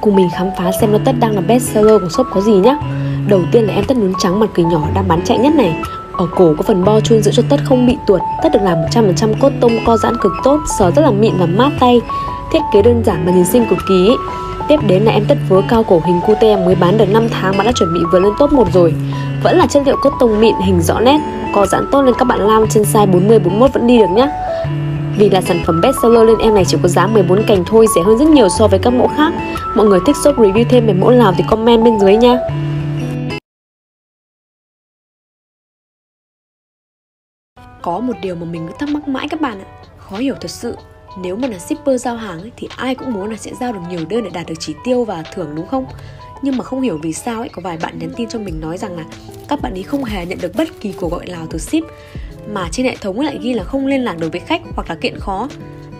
Cùng mình khám phá xem Lotus tất đang là best seller của shop có gì nhé Đầu tiên là em tất nướng trắng mặt cười nhỏ đang bán chạy nhất này. Ở cổ có phần bo chuyên giữ cho tất không bị tuột Tất được làm 100% cốt tông co giãn cực tốt, sờ rất là mịn và mát tay. Thiết kế đơn giản mà nhìn xinh cực kỳ ý. Tiếp đến là em tất vớ cao cổ hình cute mới bán được 5 tháng mà đã chuẩn bị vừa lên top 1 rồi. Vẫn là chất liệu cốt tông mịn, hình rõ nét, co giãn tốt nên các bạn lam trên size 40-41 vẫn đi được nhá vì là sản phẩm best seller nên em này chỉ có giá 14 cành thôi, rẻ hơn rất nhiều so với các mẫu khác. Mọi người thích shop review thêm về mẫu nào thì comment bên dưới nha. Có một điều mà mình cứ thắc mắc mãi các bạn ạ, khó hiểu thật sự. Nếu mà là shipper giao hàng ấy, thì ai cũng muốn là sẽ giao được nhiều đơn để đạt được chỉ tiêu và thưởng đúng không? Nhưng mà không hiểu vì sao ấy có vài bạn nhắn tin cho mình nói rằng là các bạn ấy không hề nhận được bất kỳ cuộc gọi nào từ ship mà trên hệ thống lại ghi là không liên lạc được với khách hoặc là kiện khó.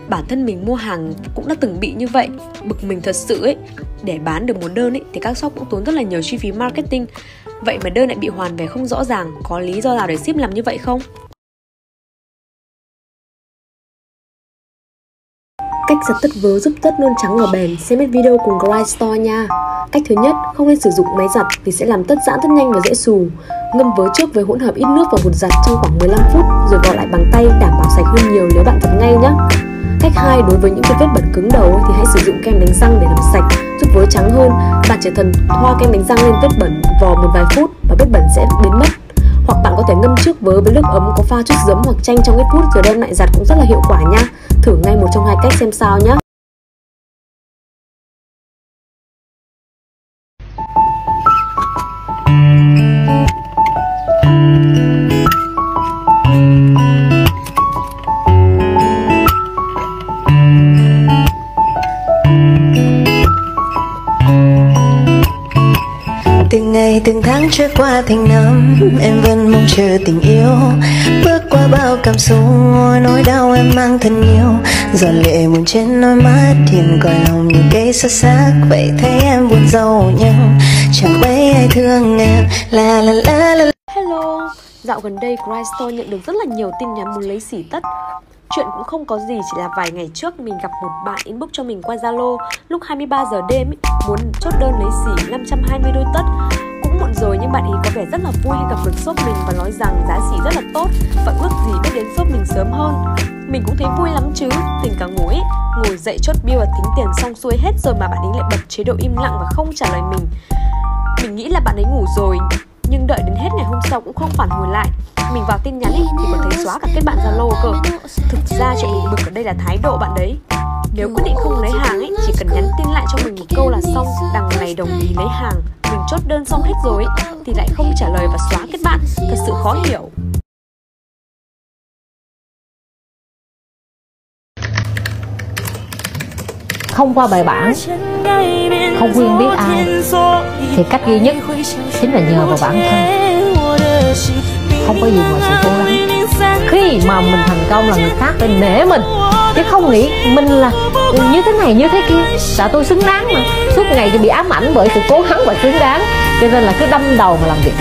Bản thân mình mua hàng cũng đã từng bị như vậy, bực mình thật sự ấy. Để bán được một đơn ấy thì các shop cũng tốn rất là nhiều chi phí marketing. Vậy mà đơn lại bị hoàn về không rõ ràng, có lý do nào để ship làm như vậy không? Cách giặt tất vớ giúp tất luôn trắng và bền Xem hết video cùng grind Store nha Cách thứ nhất, không nên sử dụng máy giặt vì sẽ làm tất giãn rất nhanh và dễ xù Ngâm vớ trước với hỗn hợp ít nước và bột giặt trong khoảng 15 phút rồi gọt lại bằng tay đảm bảo sạch hơn nhiều nếu bạn giặt ngay nhé. Cách 2 đối với những cái vết bẩn cứng đầu thì hãy sử dụng kem đánh răng để làm sạch, giúp vớ trắng hơn. Bạn chỉ cần thoa kem đánh răng lên vết bẩn vò một vài phút và vết bẩn sẽ biến mất. Thể ngâm trước vớ với nước ấm có pha chút giấm hoặc chanh trong ít phút rồi đem lại giặt cũng rất là hiệu quả nha. Thử ngay một trong hai cách xem sao nhé. Tháng trôi qua thành năm em vẫn mong chờ tình yêu. Bước qua bao cảm xúc Ngồi nỗi đau em mang thân nhiều giọt lệ buồn trên đôi mắt Thiền cõi lòng như cây xa xác vậy thấy em buồn giàu nhưng chẳng mấy ai thương em. La la la la Hello, dạo gần đây Crystore nhận được rất là nhiều tin nhắn muốn lấy xỉ tất. Chuyện cũng không có gì, chỉ là vài ngày trước mình gặp một bạn inbox cho mình qua Zalo. Lúc 23 giờ đêm ý, muốn chốt đơn lấy xỉ 520 đôi tất. Rồi nhưng bạn ấy có vẻ rất là vui khi gặp được shop mình và nói rằng giá xỉ rất là tốt và ước gì biết đến shop mình sớm hơn. Mình cũng thấy vui lắm chứ, tình cả ngủ ý, ngồi dậy chốt bill và tính tiền xong xuôi hết rồi mà bạn ấy lại bật chế độ im lặng và không trả lời mình. Mình nghĩ là bạn ấy ngủ rồi, nhưng đợi đến hết ngày hôm sau cũng không phản hồi lại mình vào tin nhắn ý, thì còn thấy xóa cả kết bạn zalo cơ thực ra chuyện mình bực ở đây là thái độ bạn đấy nếu quyết định không lấy hàng ấy chỉ cần nhắn tin lại cho mình một câu là xong đằng này đồng ý lấy hàng mình chốt đơn xong hết rồi ấy, thì lại không trả lời và xóa kết bạn. Thật sự khó hiểu. Không qua bài bản không quen biết ai thì cách duy nhất chính là nhờ vào bản thân không có gì ngoài sự cố gắng khi mà mình thành công là người khác phải nể mình. Chứ không nghĩ mình là như thế này, như thế kia. Là tôi xứng đáng mà. Suốt ngày thì bị ám ảnh bởi sự cố gắng và xứng đáng. Cho nên là cứ đâm đầu mà làm việc.